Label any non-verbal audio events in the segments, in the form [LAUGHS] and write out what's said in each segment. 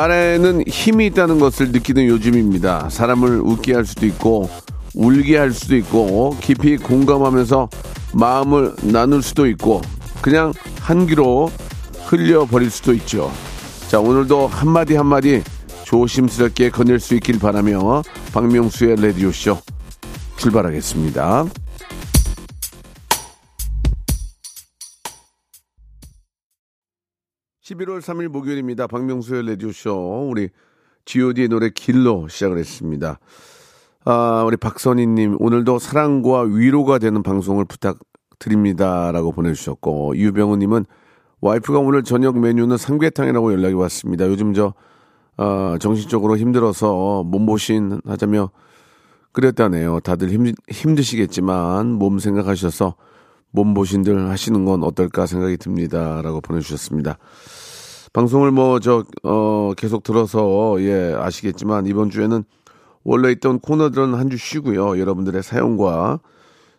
말에는 힘이 있다는 것을 느끼는 요즘입니다. 사람을 웃게 할 수도 있고, 울게 할 수도 있고, 깊이 공감하면서 마음을 나눌 수도 있고, 그냥 한기로 흘려버릴 수도 있죠. 자, 오늘도 한마디 한마디 조심스럽게 건넬 수 있길 바라며, 박명수의 레디오쇼 출발하겠습니다. 11월 3일 목요일입니다. 박명수의 라디오쇼. 우리 GOD의 노래 길로 시작을 했습니다. 아, 우리 박선희님, 오늘도 사랑과 위로가 되는 방송을 부탁드립니다. 라고 보내주셨고, 유병우님은 와이프가 오늘 저녁 메뉴는 삼계탕이라고 연락이 왔습니다. 요즘 저, 아, 정신적으로 힘들어서 몸보신 하자며 그랬다네요. 다들 힘, 힘드시겠지만 몸 생각하셔서 몸보신들 하시는 건 어떨까 생각이 듭니다. 라고 보내주셨습니다. 방송을 뭐, 저, 어, 계속 들어서, 예, 아시겠지만, 이번 주에는 원래 있던 코너들은 한 주 쉬고요. 여러분들의 사연과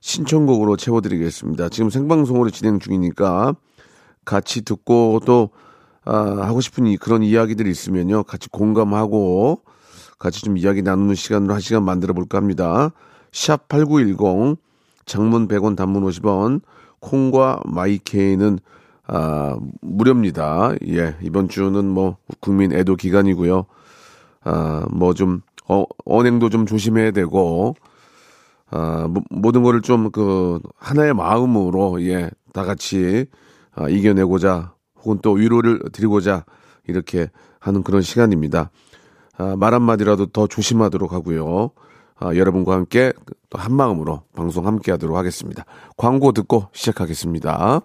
신청곡으로 채워드리겠습니다. 지금 생방송으로 진행 중이니까 같이 듣고 또, 아, 하고 싶은 이, 그런 이야기들이 있으면요. 같이 공감하고 같이 좀 이야기 나누는 시간으로 한 시간 만들어 볼까 합니다. 샵 8910, 장문 100원, 단문 50원, 콩과 마이케이는 아, 무료입니다. 예, 이번 주는 뭐 국민 애도 기간이고요. 아, 뭐 좀 어, 언행도 좀 조심해야 되고 아, 모, 모든 거를 좀 그 하나의 마음으로 예, 다 같이 아, 이겨내고자 혹은 또 위로를 드리고자 이렇게 하는 그런 시간입니다. 아, 말 한마디라도 더 조심하도록 하고요. 아, 여러분과 함께 또 한 마음으로 방송 함께 하도록 하겠습니다. 광고 듣고 시작하겠습니다.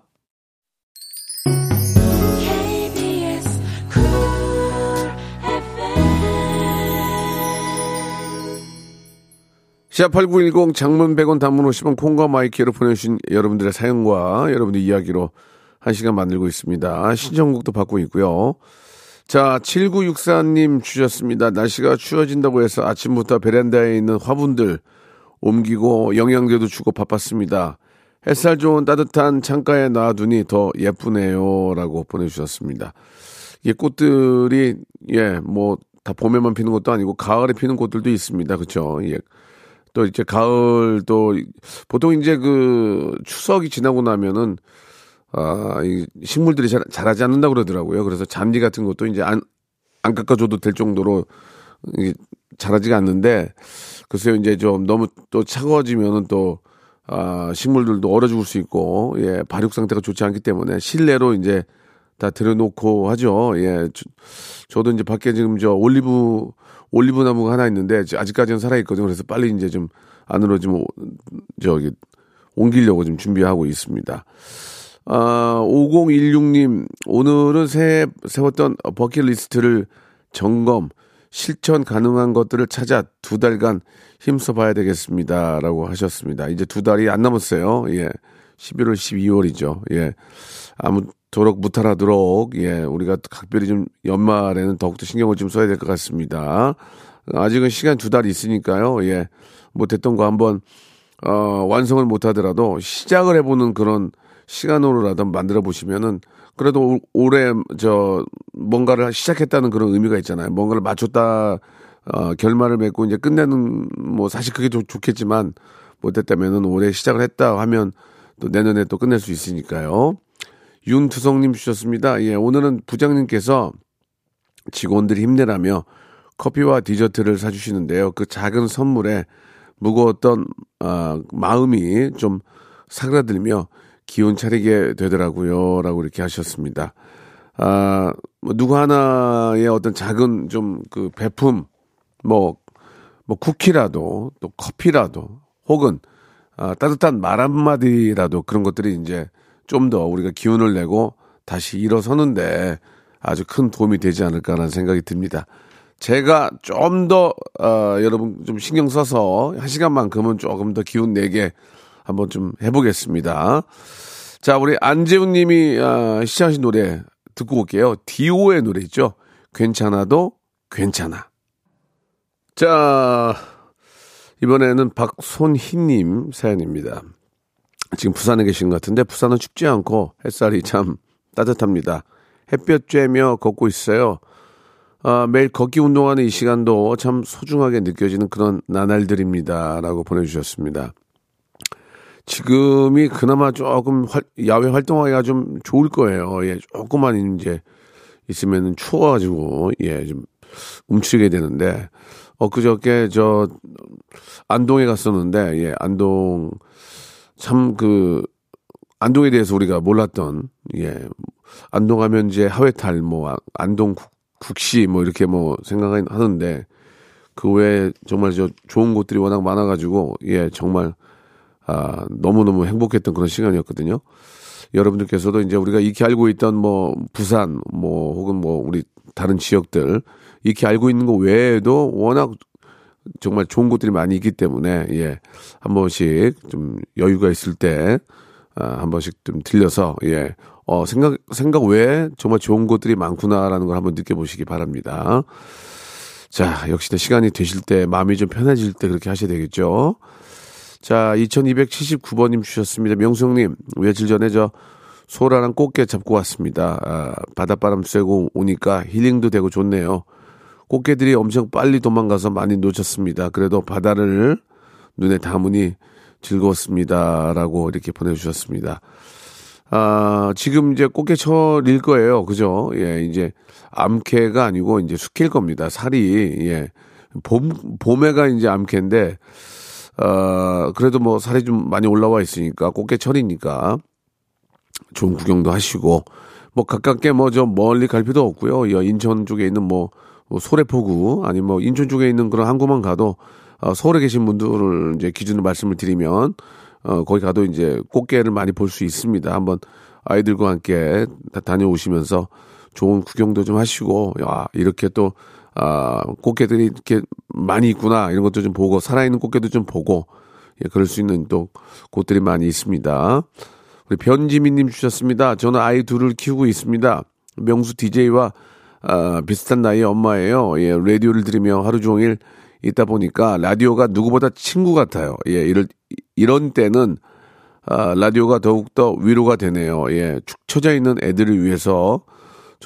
샵8910 장문 100원 단문 50원 콩과 마이케이로 보내주신 여러분들의 사연과 여러분들의 이야기로 한 시간 만들고 있습니다. 신청곡도 받고 있고요. 자, 7964님 주셨습니다. 날씨가 추워진다고 해서 아침부터 베란다에 있는 화분들 옮기고 영양제도 주고 바빴습니다. 햇살 좋은 따뜻한 창가에 놔두니 더 예쁘네요. 라고 보내주셨습니다. 이 꽃들이, 예, 뭐, 다 봄에만 피는 것도 아니고, 가을에 피는 꽃들도 있습니다. 그쵸? 예. 또 이제 가을 또, 보통 이제 그 추석이 지나고 나면은, 아, 이 식물들이 잘, 자라지 않는다고 그러더라고요. 그래서 잔디 같은 것도 이제 안, 안 깎아줘도 될 정도로 이게 자라지가 않는데, 글쎄요, 이제 좀 너무 또 차가워지면은 또, 아, 식물들도 얼어 죽을 수 있고, 예, 발육 상태가 좋지 않기 때문에 실내로 이제 다 들여놓고 하죠. 예, 저, 도 이제 밖에 지금 저 올리브, 올리브 나무가 하나 있는데, 아직까지는 살아 있거든요. 그래서 빨리 이제 좀 안으로 좀, 저기, 옮기려고 좀 준비하고 있습니다. 아, 5016님, 오늘은 새, 세웠던 버킷리스트를 점검, 실천 가능한 것들을 찾아 두 달간 힘써 봐야 되겠습니다. 라고 하셨습니다. 이제 두 달이 안 남았어요. 예. 11월, 12월이죠. 예. 아무토록 무탈하도록, 예. 우리가 각별히 좀 연말에는 더욱더 신경을 좀 써야 될 것 같습니다. 아직은 시간 두 달 있으니까요. 예. 못했던 거 한번, 어, 완성을 못하더라도 시작을 해보는 그런 시간으로라도 만들어 보시면은 그래도 올해 저 뭔가를 시작했다는 그런 의미가 있잖아요. 뭔가를 맞췄다 어, 결말을 맺고 이제 끝내는 뭐 사실 그게 좋, 좋겠지만 못했다면은 올해 시작을 했다 하면 또 내년에 또 끝낼 수 있으니까요. 윤투성님 주셨습니다. 예, 오늘은 부장님께서 직원들이 힘내라며 커피와 디저트를 사주시는데요. 그 작은 선물에 무거웠던 어, 마음이 좀 사그라들며 기운 차리게 되더라고요. 라고 이렇게 하셨습니다. 아, 뭐 누구 하나의 어떤 작은 좀 그 배품, 뭐, 뭐 쿠키라도 또 커피라도 혹은 아, 따뜻한 말 한마디라도 그런 것들이 이제 좀 더 우리가 기운을 내고 다시 일어서는데 아주 큰 도움이 되지 않을까라는 생각이 듭니다. 제가 좀 더, 어, 여러분 좀 신경 써서 한 시간만큼은 조금 더 기운 내게 한번 좀 해보겠습니다. 자, 우리 안재훈 님이 어, 시청하신 노래 듣고 올게요. 디오의 노래 있죠? 괜찮아도 괜찮아. 자, 이번에는 박손희 님 사연입니다. 지금 부산에 계신 것 같은데 부산은 춥지 않고 햇살이 참 따뜻합니다. 햇볕 쬐며 걷고 있어요. 아, 매일 걷기 운동하는 이 시간도 참 소중하게 느껴지는 그런 나날들입니다. 라고 보내주셨습니다. 지금이 그나마 조금 활- 야외 활동하기가 좀 좋을 거예요. 예, 조금만 이제 있으면 추워가지고, 예, 좀 움츠리게 되는데, 엊그저께 저, 안동에 갔었는데, 예, 안동, 참 그, 안동에 대해서 우리가 몰랐던, 예, 안동 하면 이제 하회탈, 뭐, 아- 안동 국, 국시, 뭐, 이렇게 뭐, 생각하는데, 그 외에 정말 저 좋은 곳들이 워낙 많아가지고, 예, 정말, 아, 너무너무 행복했던 그런 시간이었거든요. 여러분들께서도 이제 우리가 익히 알고 있던 뭐, 부산, 뭐, 혹은 뭐, 우리 다른 지역들, 익히 알고 있는 거 외에도 워낙 정말 좋은 곳들이 많이 있기 때문에, 예, 한 번씩 좀 여유가 있을 때, 아, 한 번씩 좀 들려서, 예, 어, 생각, 생각 외에 정말 좋은 곳들이 많구나라는 걸 한번 느껴보시기 바랍니다. 자, 역시나 시간이 되실 때, 마음이 좀 편해질 때 그렇게 하셔야 되겠죠. 자, 2279번님 주셨습니다. 명수형님, 며칠 전에 저 소라랑 꽃게 잡고 왔습니다. 아, 바닷바람 쐬고 오니까 힐링도 되고 좋네요. 꽃게들이 엄청 빨리 도망가서 많이 놓쳤습니다. 그래도 바다를 눈에 담으니 즐거웠습니다. 라고 이렇게 보내주셨습니다. 아, 지금 이제 꽃게철일 거예요. 그죠? 예, 이제 암캐가 아니고 이제 숙회일 겁니다. 살이, 예. 봄, 봄에가 이제 암캐인데, 어, 그래도 뭐 살이 좀 많이 올라와 있으니까 꽃게철이니까 좋은 구경도 하시고 뭐 가깝게 뭐저 멀리 갈 필요도 없고요. 이 인천 쪽에 있는 뭐, 뭐 소래포구 아니 뭐 인천 쪽에 있는 그런 한 곳만 가도 어, 서울에 계신 분들을 이제 기준으로 말씀을 드리면 어, 거기 가도 이제 꽃게를 많이 볼 수 있습니다. 한번 아이들과 함께 다 다녀오시면서 좋은 구경도 좀 하시고 야 이렇게 또 아, 꽃게들이 이렇게 많이 있구나 이런 것도 좀 보고 살아있는 꽃게도 좀 보고 예, 그럴 수 있는 또 곳들이 많이 있습니다. 우리 변지민님 주셨습니다. 저는 아이 둘을 키우고 있습니다. 명수 DJ와 아, 비슷한 나이의 엄마예요. 예, 라디오를 들으며 하루 종일 있다 보니까 라디오가 누구보다 친구 같아요. 예, 이럴, 이런 때는 아, 라디오가 더욱더 위로가 되네요. 예, 축 처져 있는 애들을 위해서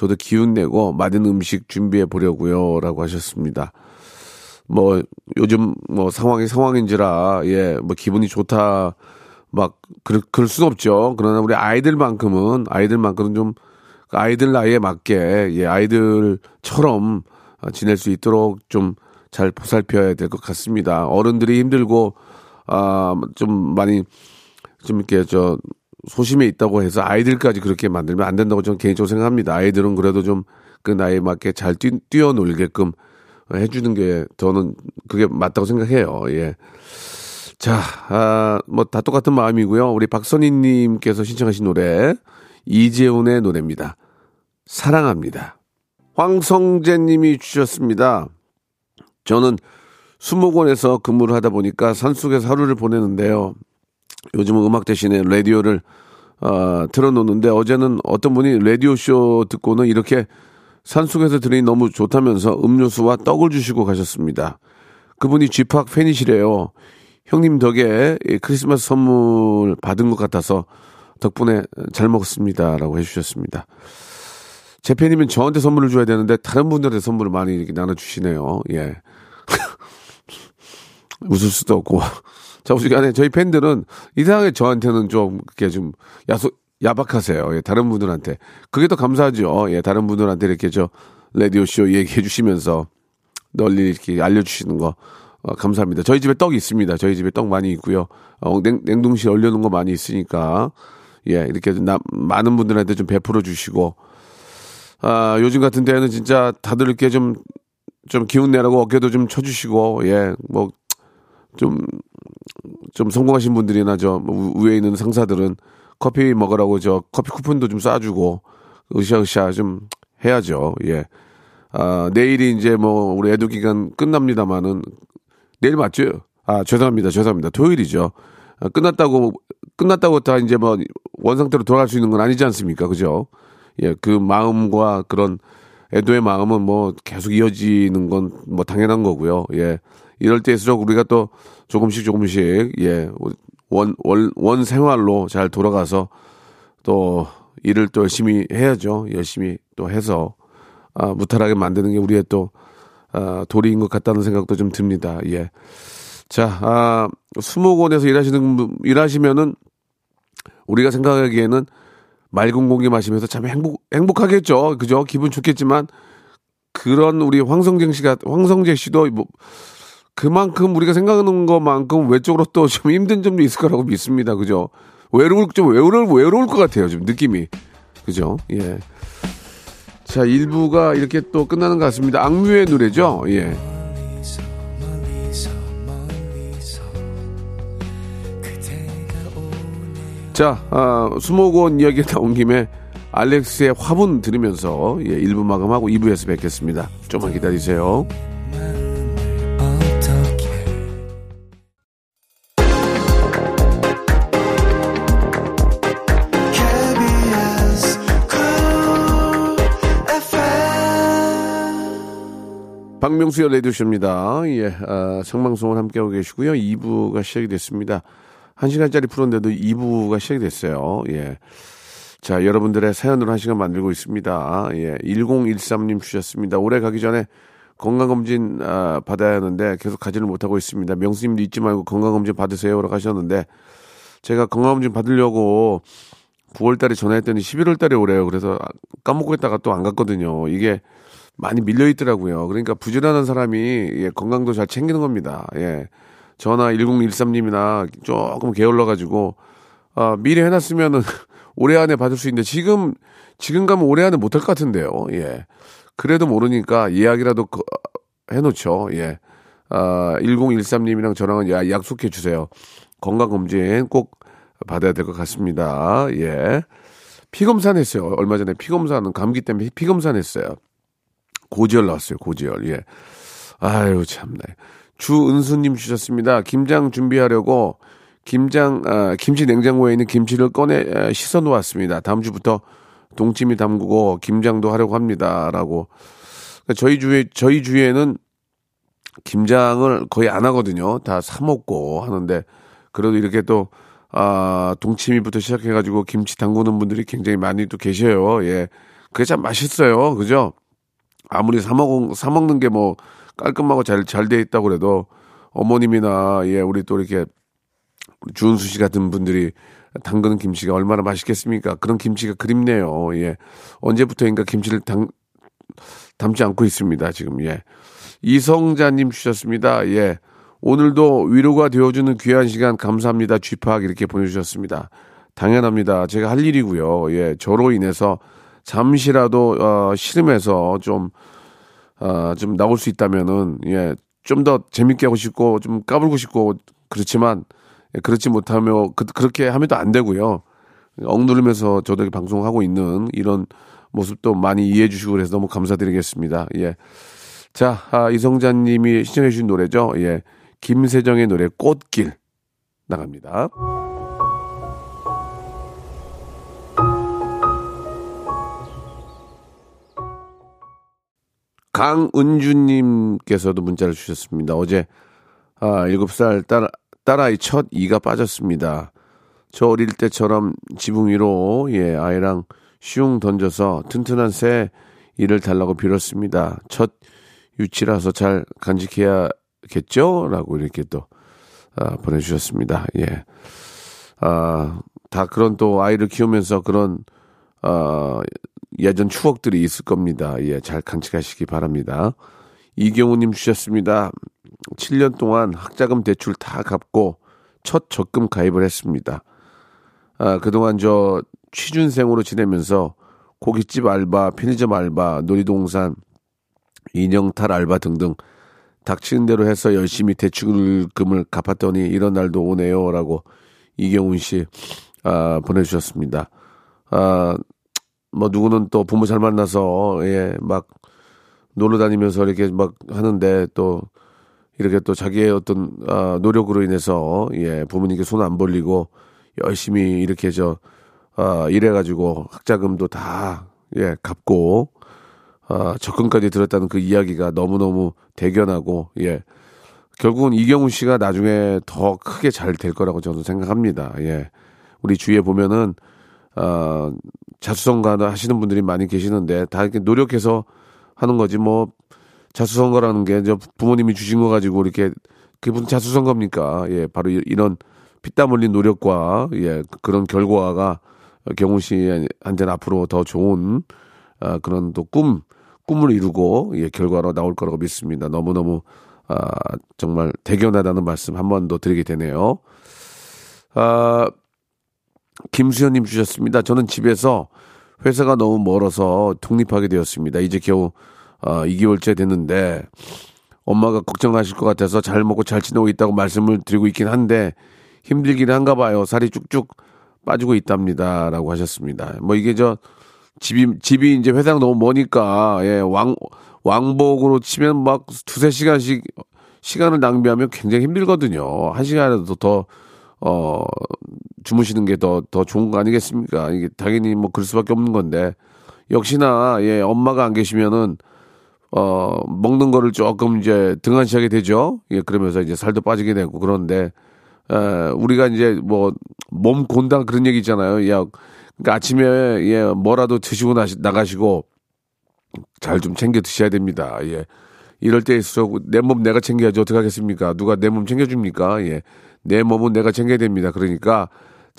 저도 기운 내고 맛있는 음식 준비해 보려고요. 라고 하셨습니다. 뭐, 요즘 뭐 상황이 상황인지라, 예, 뭐 기분이 좋다, 막, 그럴, 그럴 순 없죠. 그러나 우리 아이들만큼은, 아이들만큼은 좀, 그 아이들 나이에 맞게, 예, 아이들처럼 지낼 수 있도록 좀 잘 보살펴야 될 것 같습니다. 어른들이 힘들고, 아, 좀 많이, 좀 이렇게 저, 소심해 있다고 해서 아이들까지 그렇게 만들면 안 된다고 저는 개인적으로 생각합니다. 아이들은 그래도 좀 그 나이에 맞게 잘 뛰, 뛰어놀게끔 해주는 게 저는 그게 맞다고 생각해요. 예. 자, 아, 뭐 다 똑같은 마음이고요. 우리 박선희님께서 신청하신 노래 이재훈의 노래입니다. 사랑합니다. 황성재님이 주셨습니다. 저는 수목원에서 근무를 하다 보니까 산속에서 하루를 보내는데요. 요즘은 음악 대신에 라디오를 어, 틀어놓는데 어제는 어떤 분이 라디오 쇼 듣고는 이렇게 산속에서 들으니 너무 좋다면서 음료수와 떡을 주시고 가셨습니다. 그분이 쥐팍 팬이시래요. 형님 덕에 이 크리스마스 선물 받은 것 같아서 덕분에 잘 먹었습니다라고 해주셨습니다. 제 팬이면 저한테 선물을 줘야 되는데 다른 분들한테 선물을 많이 이렇게 나눠주시네요. 예. [LAUGHS] 웃을 수도 없고. 자, 오시간에 저희 팬들은 이상하게 저한테는 좀, 그렇게 좀, 야소, 야박하세요. 예, 다른 분들한테. 그게 더 감사하죠. 예, 다른 분들한테 이렇게 저, 라디오 쇼 얘기해 주시면서 널리 이렇게 알려주시는 거, 어, 감사합니다. 저희 집에 떡이 있습니다. 저희 집에 떡 많이 있고요. 어, 냉, 냉동실 얼려놓은 거 많이 있으니까, 예, 이렇게 나, 많은 분들한테 좀 베풀어 주시고, 아, 요즘 같은 때는 진짜 다들 이렇게 좀, 좀 기운 내라고 어깨도 좀 쳐주시고, 예, 뭐, 좀, 좀 성공하신 분들이나 저 위에 있는 상사들은 커피 먹으라고 저 커피 쿠폰도 좀 쏴주고, 으쌰으쌰 좀 해야죠. 예. 아, 내일이 이제 뭐 우리 애도 기간 끝납니다만은 내일 맞죠? 아, 죄송합니다. 죄송합니다. 토요일이죠. 아, 끝났다고 끝났다고 다 이제 뭐 원상태로 돌아갈 수 있는 건 아니지 않습니까? 그죠? 예, 그 마음과 그런 애도의 마음은 뭐 계속 이어지는 건 뭐 당연한 거고요. 예. 이럴 때일수록 우리가 또 조금씩 조금씩 예, 원, 원, 원 생활로 잘 돌아가서 또 일을 또 열심히 해야죠. 열심히 또 해서 아, 무탈하게 만드는 게 우리의 또 아, 도리인 것 같다는 생각도 좀 듭니다. 예. 자, 아, 수목원에서 일하시는 분, 일하시면은 우리가 생각하기에는 맑은 공기 마시면서 참 행복 행복하겠죠. 그죠? 기분 좋겠지만 그런 우리 황성재 씨가 황성재 씨도 뭐 그만큼 우리가 생각하는 것만큼 외적으로 또 좀 힘든 점도 있을 거라고 믿습니다. 그죠? 외로울 좀 외로울 외로울 것 같아요. 좀 느낌이 그죠? 예. 자, 1부가 이렇게 또 끝나는 것 같습니다. 악뮤의 노래죠? 예. 자, 아, 수목원 이야기 나온 김에 알렉스의 화분 들으면서 예, 1부 마감하고 2부에서 뵙겠습니다. 좀만 기다리세요. 박명수의 라디오쇼입니다. 예, 아, 생방송을 함께하고 계시고요. 2부가 시작이 됐습니다. 1시간짜리 프로인데도 2부가 시작이 됐어요. 예. 자, 여러분들의 사연으로 1시간 만들고 있습니다. 예, 1013님 주셨습니다. 올해 가기 전에 건강검진 아, 받아야 하는데 계속 가지를 못하고 있습니다. 명수님도 잊지 말고 건강검진 받으세요. 라고 하셨는데 제가 건강검진 받으려고 9월 달에 전화했더니 11월 달에 오래요. 그래서 까먹고 있다가 또 안 갔거든요. 이게 많이 밀려 있더라고요. 그러니까 부지런한 사람이 예, 건강도 잘 챙기는 겁니다. 예. 전화 1013님이나 조금 게을러 가지고 아, 미리 해놨으면은 [LAUGHS] 올해 안에 받을 수 있는데 지금 지금 가면 올해 안에 못할 것 같은데요. 예. 그래도 모르니까 예약이라도 거- 해놓죠. 예. 아, 1013님이랑 저랑은 야, 약속해 주세요. 건강검진 꼭 받아야 될 것 같습니다. 예. 피검사 냈어요. 얼마 전에 피검사는 감기 때문에 피검사 냈어요. 고지혈 나왔어요. 고지혈. 예. 아유 참네. 주은수님 주셨습니다. 김장 준비하려고 김장 아, 김치 냉장고에 있는 김치를 꺼내 에, 씻어 놓았습니다. 다음 주부터 동치미 담그고 김장도 하려고 합니다라고. 그러니까 저희 주에 저희 주에는 김장을 거의 안 하거든요. 다 사 먹고 하는데 그래도 이렇게 또 아, 동치미부터 시작해가지고 김치 담그는 분들이 굉장히 많이 또 계셔요. 예. 그게 참 맛있어요. 그죠? 아무리 사먹, 사먹는 게 뭐 깔끔하고 잘, 잘 돼 있다고 그래도 어머님이나 예, 우리 또 이렇게 주은수 씨 같은 분들이 담그는 김치가 얼마나 맛있겠습니까? 그런 김치가 그립네요. 예. 언제부터인가 김치를 담, 담지 않고 있습니다. 지금, 예. 이성자님 주셨습니다. 예. 오늘도 위로가 되어주는 귀한 시간 감사합니다. 쥐팍 이렇게 보내주셨습니다. 당연합니다. 제가 할 일이고요. 예. 저로 인해서 잠시라도, 어, 싫음에서 좀, 어, 좀 나올 수 있다면은, 예. 좀 더 재밌게 하고 싶고, 좀 까불고 싶고, 그렇지만, 예, 그렇지 못하며, 그, 그렇게 하면도 안 되고요. 억누르면서 저도 방송하고 있는 이런 모습도 많이 이해해 주시고 그래서 너무 감사드리겠습니다. 예. 자, 아, 이성자님이 시청해 주신 노래죠. 예. 김세정의 노래 꽃길 나갑니다. 강은주님께서도 문자를 주셨습니다. 어제 아, 7살 딸, 딸아이 첫 이가 빠졌습니다. 저 어릴 때처럼 지붕 위로 예, 아이랑 슝 던져서 튼튼한 새 이를 달라고 빌었습니다. 첫 유치라서 잘 간직해야겠죠? 라고 이렇게 또 아, 보내주셨습니다. 예. 아, 다 그런 또 아이를 키우면서 그런 아, 예전 추억들이 있을 겁니다. 예, 잘 간직하시기 바랍니다. 이경우님 주셨습니다. 7년 동안 학자금 대출 다 갚고 첫 적금 가입을 했습니다. 아, 그동안 저 취준생으로 지내면서 고깃집 알바, 편의점 알바, 놀이동산, 인형탈 알바 등등 닥치는 대로 해서 열심히 대출금을 갚았더니 이런 날도 오네요라고 이경훈 씨 아, 보내주셨습니다. 아, 뭐 누구는 또 부모 잘 만나서 예, 막 놀러 다니면서 이렇게 막 하는데 또 이렇게 또 자기의 어떤 아, 노력으로 인해서 예, 부모님께 손 안 벌리고 열심히 이렇게 저 아, 일해가지고 학자금도 다 예, 갚고 아, 적금까지 들었다는 그 이야기가 너무너무 대견하고 예. 결국은 이경훈 씨가 나중에 더 크게 잘 될 거라고 저는 생각합니다. 예. 우리 주위에 보면은 아, 자수성가 하시는 분들이 많이 계시는데 다 이렇게 노력해서 하는 거지 뭐 자수성가라는 게저 부모님이 주신 거 가지고 이렇게 그게 무슨 자수성가입니까? 예, 바로 이- 이런 피땀 흘린 노력과 예 그런 결과가 경훈 씨한테는 앞으로 더 좋은 아, 그런 또 꿈 꿈을 이루고 예 결과로 나올 거라고 믿습니다. 너무 너무 아, 정말 대견하다는 말씀 한 번 더 드리게 되네요. 아, 김수현님 주셨습니다. 저는 집에서 회사가 너무 멀어서 독립하게 되었습니다. 이제 겨우 아, 2개월째 됐는데 엄마가 걱정하실 것 같아서 잘 먹고 잘 지내고 있다고 말씀을 드리고 있긴 한데 힘들긴 한가 봐요. 살이 쭉쭉 빠지고 있답니다 라고 하셨습니다. 뭐 이게 저 집이 집이 이제 회사가 너무 머니까 예, 왕 왕복으로 치면 막 두세 시간씩 시간을 낭비하면 굉장히 힘들거든요. 한 시간이라도 더 어, 주무시는 게 더, 더 좋은 거 아니겠습니까? 이게 당연히 뭐 그럴 수밖에 없는 건데. 역시나, 예, 엄마가 안 계시면은, 어, 먹는 거를 조금 이제 등한시하게 되죠. 예, 그러면서 이제 살도 빠지게 되고 그런데, 에, 우리가 이제 뭐, 몸 곤다 그런 얘기 있잖아요. 야, 그러니까 아침에, 예, 뭐라도 드시고 나시, 나가시고, 잘 좀 챙겨 드셔야 됩니다. 예. 이럴 때일수록 내 몸 내가 챙겨야지 어떡하겠습니까? 누가 내 몸 챙겨줍니까? 예. 내 몸은 내가 챙겨야 됩니다. 그러니까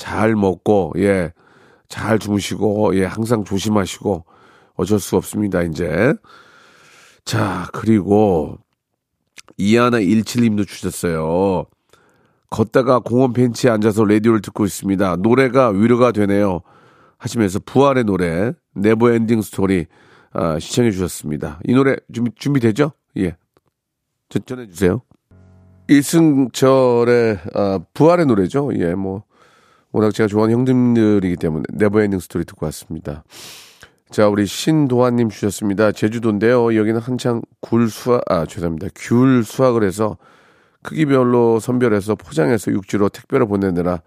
잘 먹고, 예. 잘 주무시고, 예. 항상 조심하시고 어쩔 수 없습니다. 이제. 자, 그리고 이하나 17님도 주셨어요. 걷다가 공원 벤치에 앉아서 라디오를 듣고 있습니다. 노래가 위로가 되네요. 하시면서 부활의 노래 Never Ending Story 아, 신청해 주셨습니다. 이 노래 준비 준비되죠? 예. 전, 전해 주세요. 이승철의 아, 부활의 노래죠. 예, 뭐 워낙 제가 좋아하는 형님들이기 때문에 Never Ending Story 듣고 왔습니다. 자, 우리 신도환님 주셨습니다. 제주도인데요. 여기는 한창 굴 수확, 아, 죄송합니다. 귤 수확을 해서 크기별로 선별해서 포장해서 육지로 택배로 보내느라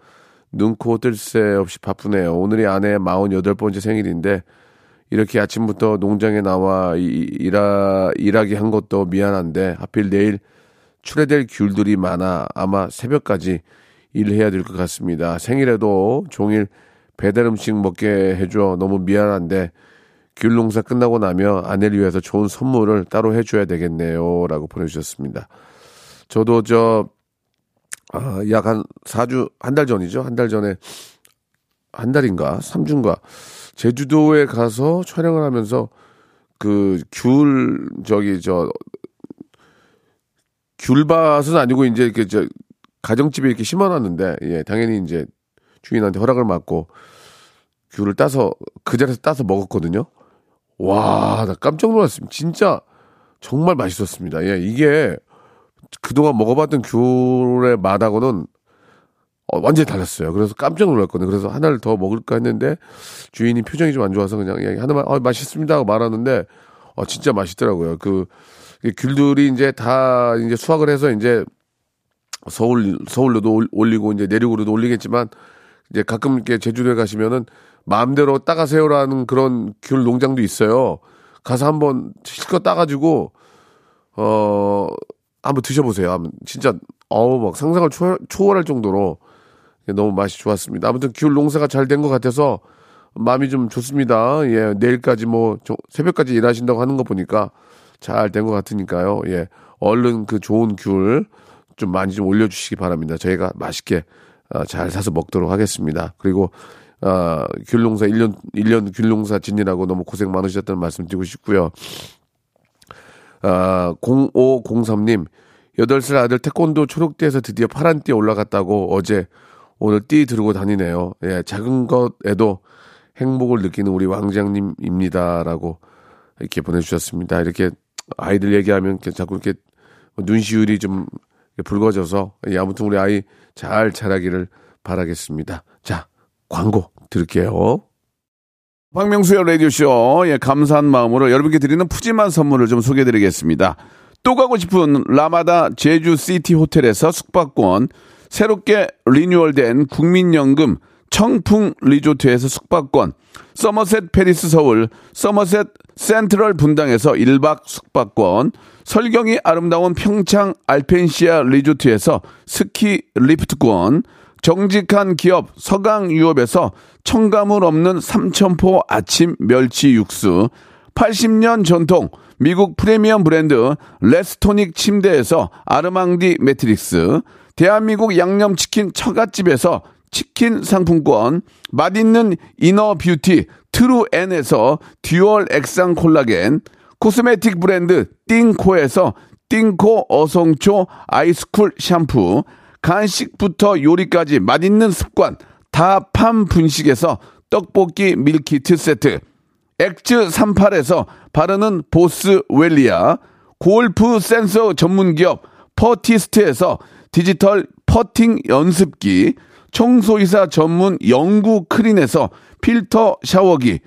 눈코 뜰 새 없이 바쁘네요. 오늘이 아내의 48번째 생일인데 이렇게 아침부터 농장에 나와 이- 일하, 일하게 한 것도 미안한데 하필 내일 출애될 귤들이 많아 아마 새벽까지 일해야 될 것 같습니다. 생일에도 종일 배달 음식 먹게 해줘 너무 미안한데 귤 농사 끝나고 나면 아내를 위해서 좋은 선물을 따로 해줘야 되겠네요. 라고 보내주셨습니다. 저도 저, 아, 약한 4주, 한 달 전이죠. 한 달 전에, 한 달인가? 3주인가? 제주도에 가서 촬영을 하면서 그 귤, 저기, 저, 귤밭은 아니고 이제 이렇게 저, 가정집에 이렇게 심어놨는데, 예, 당연히 이제 주인한테 허락을 받고 귤을 따서 그 자리에서 따서 먹었거든요. 와, 나 깜짝 놀랐습니다. 진짜 정말 맛있었습니다. 예, 이게 그동안 먹어봤던 귤의 맛하고는 어, 완전히 달랐어요. 그래서 깜짝 놀랐거든요. 그래서 하나를 더 먹을까 했는데 주인이 표정이 좀 안 좋아서 그냥 야, 하나만 어, 맛있습니다 하고 말하는데 어, 진짜 맛있더라고요. 그이 귤들이 이제 다 이제 수확을 해서 이제 서울 서울로도 올- 올리고 이제 내륙으로도 올리겠지만 이제 가끔 이렇게 제주도에 가시면은 마음대로 따가세요라는 그런 귤 농장도 있어요. 가서 한번 실컷 따가지고 어 한번 드셔보세요. 한번 진짜 어우 막 상상을 초월, 초월할 정도로 너무 맛이 좋았습니다. 아무튼 귤 농사가 잘 된 것 같아서 마음이 좀 좋습니다. 예, 내일까지 뭐 저- 새벽까지 일하신다고 하는 거 보니까 잘 된 것 같으니까요. 예, 얼른 그 좋은 귤 좀 많이 좀 올려주시기 바랍니다. 저희가 맛있게 어, 잘 사서 먹도록 하겠습니다. 그리고 어, 귤 농사 1년 1년 귤 농사 짓느라고 너무 고생 많으셨다는 말씀 드리고 싶고요. 아, 0503님, 8살 아들 태권도 초록띠에서 드디어 파란띠에 올라갔다고 어제 오늘 띠 들고 다니네요. 예, 작은 것에도 행복을 느끼는 우리 왕장님입니다라고 이렇게 보내주셨습니다. 이렇게 아이들 얘기하면 자꾸 이렇게 눈시울이 좀 붉어져서 예, 아무튼 우리 아이 잘 자라기를 바라겠습니다. 자, 광고 들을게요. 박명수의 라디오쇼, 예, 감사한 마음으로 여러분께 드리는 푸짐한 선물을 좀 소개해 드리겠습니다. 또 가고 싶은 라마다 제주시티 호텔에서 숙박권, 새롭게 리뉴얼된 국민연금 청풍 리조트에서 숙박권, 서머셋 팰리스 서울, 서머셋 센트럴 분당에서 1박 숙박권, 설경이 아름다운 평창 알펜시아 리조트에서 스키 리프트권, 정직한 기업 서강유업에서 첨가물 없는 삼천포 아침 멸치 육수, 80년 전통 미국 프리미엄 브랜드 레스토닉 침대에서 아르망디 매트리스, 대한민국 양념치킨 처갓집에서 치킨 상품권, 맛있는 inner beauty 트루엔에서 dual 액상 콜라겐, cosmetic 브랜드 띵코에서 띵코 어성초 아이스쿨 샴푸, 간식부터 요리까지 맛있는 습관 다팜 분식에서 떡볶이 밀키트 세트, 엑즈 38에서 바르는 보스 웰리아, 골프 센서 전문 기업 퍼티스트에서 디지털 퍼팅 연습기, 청소이사 전문 영구 크린에서 필터 샤워기,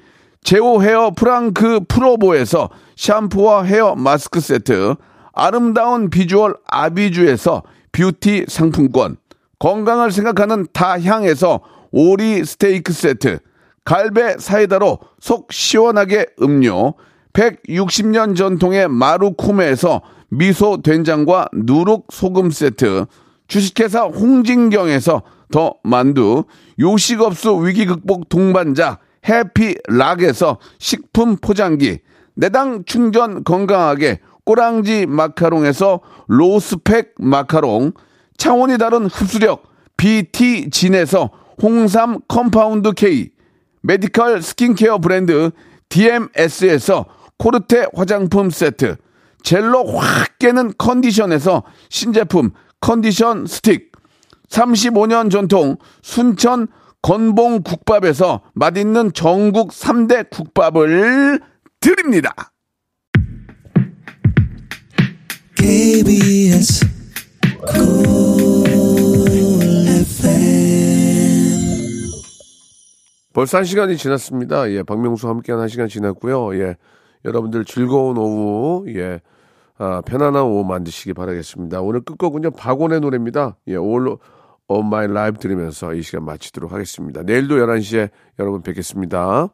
제오 헤어 프랑크 프로보에서 샴푸와 헤어 마스크 세트, 아름다운 비주얼 아비주에서 뷰티 상품권, 건강을 생각하는 다향에서 오리 스테이크 세트, 갈배 사이다로 속 시원하게 음료, 160년 전통의 마루코메에서 미소 된장과 누룩 소금 세트, 주식회사 홍진경에서 더 만두, 요식업소 위기 극복 동반자 해피락에서 식품 포장기, 내당 충전 건강하게 꼬랑지 마카롱에서 로스펙 마카롱, 차원이 다른 흡수력 BT진에서 홍삼 compound K, medical skincare 브랜드 DMS에서 코르테 화장품 세트, 젤로 확 깨는 컨디션에서 신제품 컨디션 스틱, 35년 전통 순천 건봉 국밥에서 맛있는 전국 3대 국밥을 드립니다. KBS 벌써 한 시간이 지났습니다. 예, 박명수와 함께한 한 시간 지났고요. 예, 여러분들 즐거운 오후, 예, 아, 편안한 오후 만드시기 바라겠습니다. 오늘 끝곡은요, 박원의 노래입니다. 예, All of My Life 들으면서 이 시간 마치도록 하겠습니다. 내일도 11시에 여러분 뵙겠습니다.